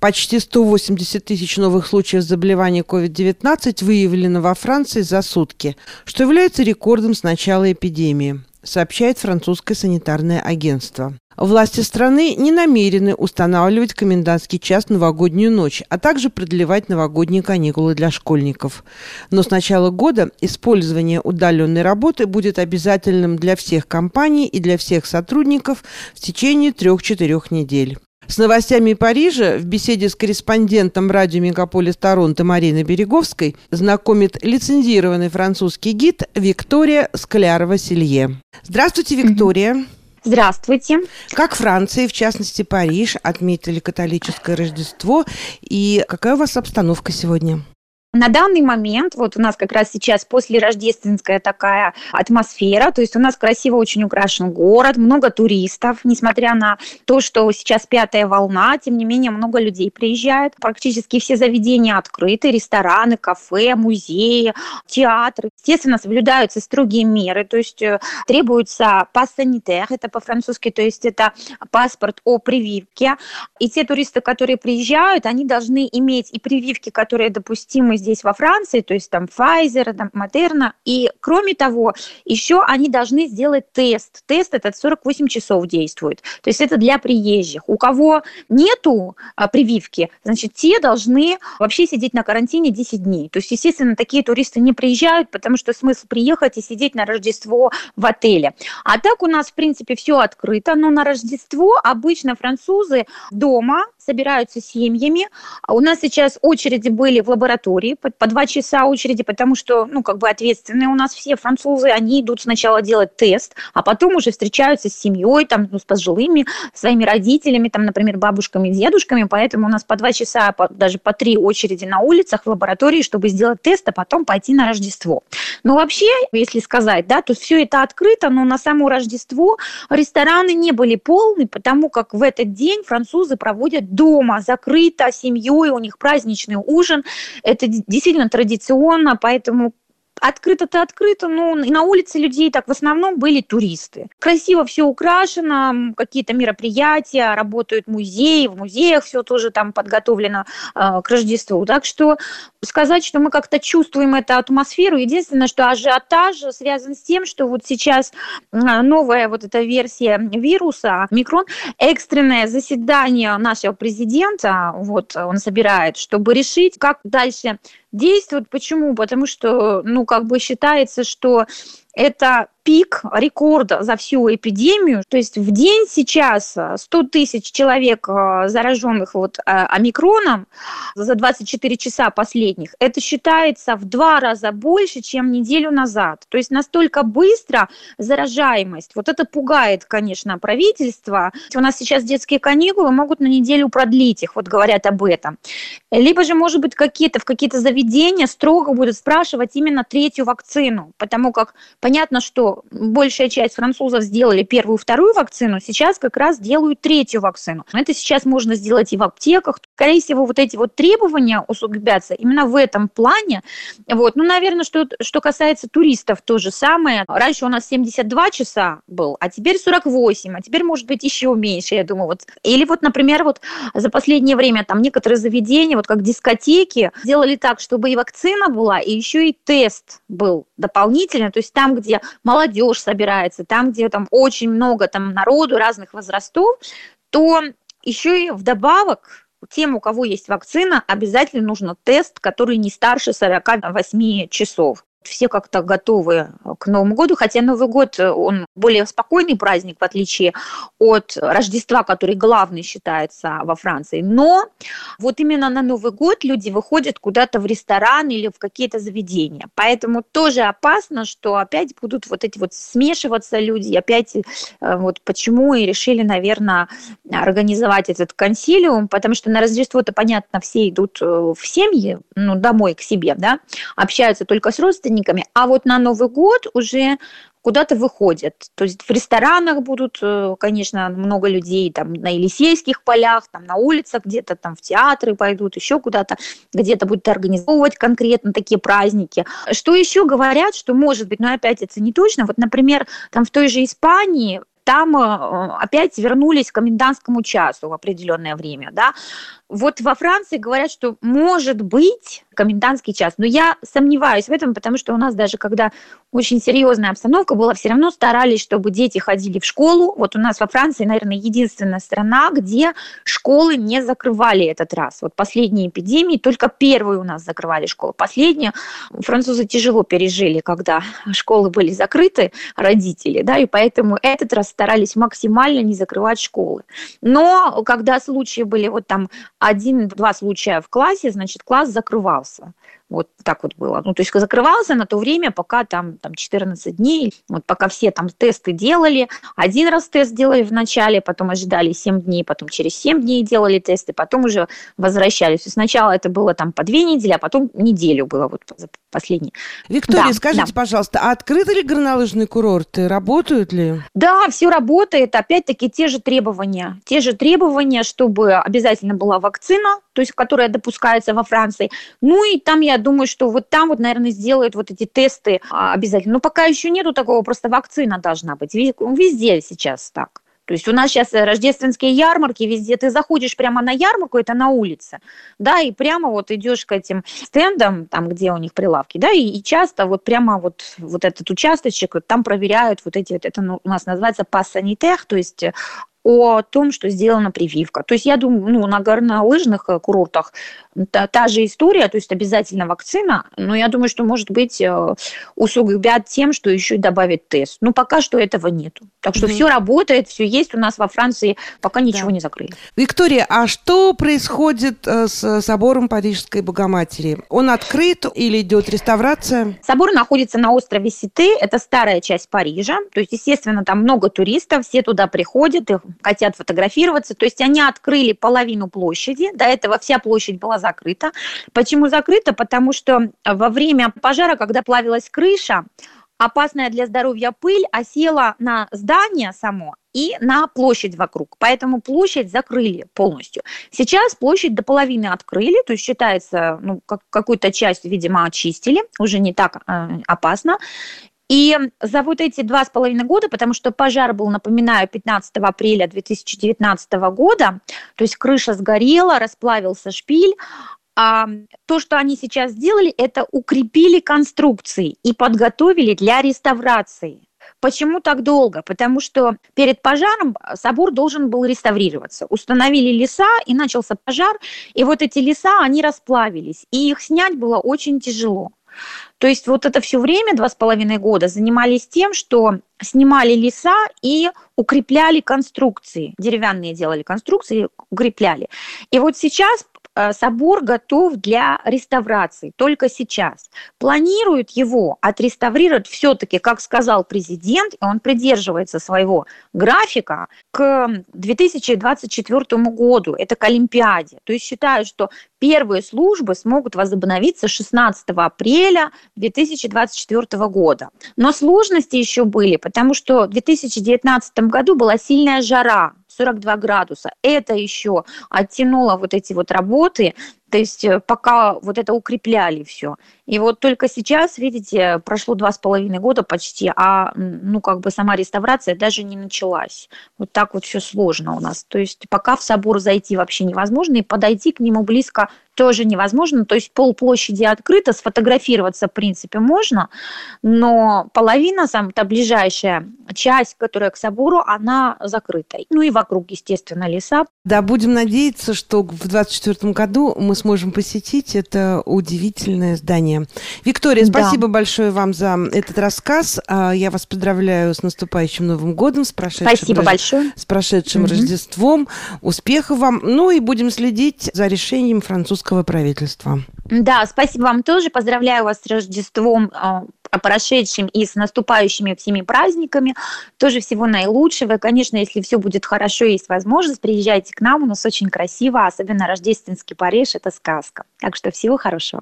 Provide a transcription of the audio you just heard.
Почти 180 тысяч новых случаев заболевания COVID-19 выявлено во Франции за сутки, что является рекордом с начала эпидемии, сообщает французское санитарное агентство. Власти страны не намерены устанавливать комендантский час новогоднюю ночь, а также продлевать новогодние каникулы для школьников. Но с начала года использование удаленной работы будет обязательным для всех компаний и для всех сотрудников в течение трех-четырех недель. С новостями Парижа в беседе с корреспондентом радио «Мегаполис Торонто» Мариной Береговской знакомит лицензированный французский гид Виктория Склярова-Селье. Здравствуйте, Виктория. Здравствуйте. Как Франция, в частности Париж, отметили католическое Рождество? И какая у вас обстановка сегодня? На данный момент, вот у нас как раз сейчас после рождественская такая атмосфера, то есть у нас красиво очень украшен город, много туристов, несмотря на то, что сейчас пятая волна, тем не менее много людей приезжают, практически все заведения открыты, рестораны, кафе, музеи, театры. Естественно, соблюдаются строгие меры, то есть э, требуется пас санитер, это по-французски, то есть это паспорт о прививке, и те туристы, которые приезжают, они должны иметь и прививки, которые допустимы здесь во Франции, то есть там Pfizer, там Moderna. И кроме того, еще они должны сделать тест. Тест этот 48 часов действует. То есть это для приезжих. У кого нету а, прививки, значит, те должны вообще сидеть на карантине 10 дней. То есть, естественно, такие туристы не приезжают, потому что смысл приехать и сидеть на Рождество в отеле. А так у нас, в принципе, все открыто, но на Рождество обычно французы дома собираются семьями. А у нас сейчас очереди были в лаборатории, по, по два часа очереди, потому что, ну, как бы ответственные у нас все французы, они идут сначала делать тест, а потом уже встречаются с семьей, там, ну, с пожилыми, своими родителями, там, например, бабушками, дедушками, поэтому у нас по два часа, по, даже по три очереди на улицах, в лаборатории, чтобы сделать тест, а потом пойти на Рождество. Но вообще, если сказать, да, то все это открыто, но на само Рождество рестораны не были полны, потому как в этот день французы проводят дома, закрыто, семьей, у них праздничный ужин. Это действительно традиционно, поэтому открыто-то открыто, но на улице людей так в основном были туристы. Красиво все украшено, какие-то мероприятия, работают музеи, в музеях все тоже там подготовлено э, к Рождеству. Так что сказать, что мы как-то чувствуем эту атмосферу, единственное, что ажиотаж связан с тем, что вот сейчас новая вот эта версия вируса, микрон, экстренное заседание нашего президента, вот он собирает, чтобы решить, как дальше действует. Почему? Потому что, ну, как бы считается, что это пик рекорда за всю эпидемию. То есть в день сейчас 100 тысяч человек э, зараженных вот э, омикроном за 24 часа последних. Это считается в два раза больше, чем неделю назад. То есть настолько быстро заражаемость. Вот это пугает, конечно, правительство. У нас сейчас детские каникулы могут на неделю продлить их, вот говорят об этом. Либо же, может быть, какие-то в какие-то заведения строго будут спрашивать именно третью вакцину, потому как понятно, что большая часть французов сделали первую, вторую вакцину, сейчас как раз делают третью вакцину. Это сейчас можно сделать и в аптеках. Скорее всего, вот эти вот требования усугубятся именно в этом плане. Вот. Ну, наверное, что, что касается туристов, то же самое. Раньше у нас 72 часа был, а теперь 48, а теперь, может быть, еще меньше, я думаю. Вот. Или вот, например, вот за последнее время там некоторые заведения, вот как дискотеки, сделали так, чтобы и вакцина была, и еще и тест был дополнительно. То есть там, где мало молодежь собирается, там, где там очень много там народу разных возрастов, то еще и вдобавок тем, у кого есть вакцина, обязательно нужно тест, который не старше 48 часов все как-то готовы к Новому году, хотя Новый год, э, он более спокойный праздник, в отличие от Рождества, который главный считается во Франции. Но вот именно на Новый год люди выходят куда-то в ресторан или в какие-то заведения. Поэтому тоже опасно, что опять будут вот эти вот смешиваться люди, опять э, вот почему и решили, наверное, организовать этот консилиум, потому что на Рождество-то, понятно, все идут э, в семьи, ну, домой к себе, да, общаются только с родственниками, родственниками, а вот на Новый год уже куда-то выходят. То есть в ресторанах будут, э, конечно, много людей там на Елисейских полях, там на улицах где-то, там в театры пойдут, еще куда-то, где-то будут организовывать конкретно такие праздники. Что еще говорят, что может быть, но опять это не точно, вот, например, там в той же Испании там э, опять вернулись к комендантскому часу в определенное время, да, вот во Франции говорят, что может быть комендантский час. Но я сомневаюсь в этом, потому что у нас даже когда очень серьезная обстановка была, все равно старались, чтобы дети ходили в школу. Вот у нас во Франции, наверное, единственная страна, где школы не закрывали этот раз. Вот последние эпидемии, только первые у нас закрывали школы. Последние французы тяжело пережили, когда школы были закрыты, родители, да, и поэтому этот раз старались максимально не закрывать школы. Но когда случаи были вот там один-два случая в классе, значит, класс закрывался. Вот так вот было. Ну, то есть закрывался на то время, пока там, там 14 дней, вот пока все там тесты делали. Один раз тест делали в начале, потом ожидали 7 дней, потом через 7 дней делали тесты, потом уже возвращались. И сначала это было там по две недели, а потом неделю было вот последний. Виктория, да, скажите, да. пожалуйста, а открыты ли горнолыжные курорты? Работают ли? Да, все работает. Опять-таки те же требования. Те же требования, чтобы обязательно была вакцина, то есть которая допускается во Франции. Ну и там, я думаю, что вот там вот, наверное, сделают вот эти тесты а, обязательно. Но пока еще нету такого, просто вакцина должна быть. Везде сейчас так. То есть у нас сейчас рождественские ярмарки, везде ты заходишь прямо на ярмарку, это на улице, да, и прямо вот идешь к этим стендам, там, где у них прилавки, да, и, и часто вот прямо вот, вот этот участочек, вот там проверяют вот эти, вот это ну, у нас называется пассанитех, то есть о том, что сделана прививка. То есть я думаю, ну, на горнолыжных э, курортах та, та же история, то есть обязательно вакцина, но я думаю, что, может быть, э, усугубят тем, что еще и добавят тест. Ну, пока что этого нету. Так что mm-hmm. все работает, все есть у нас во Франции, пока ничего да. не закрыли. Виктория, а что происходит э, с собором Парижской Богоматери? Он открыт или идет реставрация? Собор находится на острове Сите, это старая часть Парижа, то есть, естественно, там много туристов, все туда приходят, их хотят фотографироваться, то есть они открыли половину площади, до этого вся площадь была закрыта. Почему закрыта? Потому что во время пожара, когда плавилась крыша, опасная для здоровья пыль осела на здание само и на площадь вокруг. Поэтому площадь закрыли полностью. Сейчас площадь до половины открыли, то есть считается, ну, как, какую-то часть, видимо, очистили, уже не так э, опасно. И за вот эти два с половиной года, потому что пожар был, напоминаю, 15 апреля 2019 года, то есть крыша сгорела, расплавился шпиль, а то, что они сейчас сделали, это укрепили конструкции и подготовили для реставрации. Почему так долго? Потому что перед пожаром собор должен был реставрироваться. Установили леса, и начался пожар, и вот эти леса, они расплавились, и их снять было очень тяжело. То есть вот это все время, два с половиной года, занимались тем, что снимали леса и укрепляли конструкции, деревянные делали конструкции, укрепляли. И вот сейчас собор готов для реставрации только сейчас. Планируют его отреставрировать все-таки, как сказал президент, и он придерживается своего графика к 2024 году, это к Олимпиаде. То есть считают, что первые службы смогут возобновиться 16 апреля 2024 года. Но сложности еще были, потому что в 2019 году была сильная жара, 42 градуса. Это еще оттянуло вот эти вот работы, то есть э, пока вот это укрепляли все. И вот только сейчас, видите, прошло два с половиной года почти, а ну как бы сама реставрация даже не началась. Вот так вот все сложно у нас. То есть пока в собор зайти вообще невозможно, и подойти к нему близко тоже невозможно. То есть пол площади открыто, сфотографироваться в принципе можно, но половина, сам та ближайшая часть, которая к собору, она закрыта. Ну и вокруг, естественно, леса. Да, будем надеяться, что в 2024 году мы сможем посетить это удивительное здание. Виктория, спасибо да. большое вам за этот рассказ. А, я вас поздравляю с наступающим Новым годом, с прошедшим, спасибо Рож... большое. С прошедшим угу. Рождеством. Успехов вам. Ну и будем следить за решением французского правительства. Да, спасибо вам тоже. Поздравляю вас с Рождеством а, прошедшим и с наступающими всеми праздниками. Тоже всего наилучшего. Конечно, если все будет хорошо есть возможность, приезжайте к нам. У нас очень красиво, особенно рождественский Париж – это сказка. Так что всего хорошего.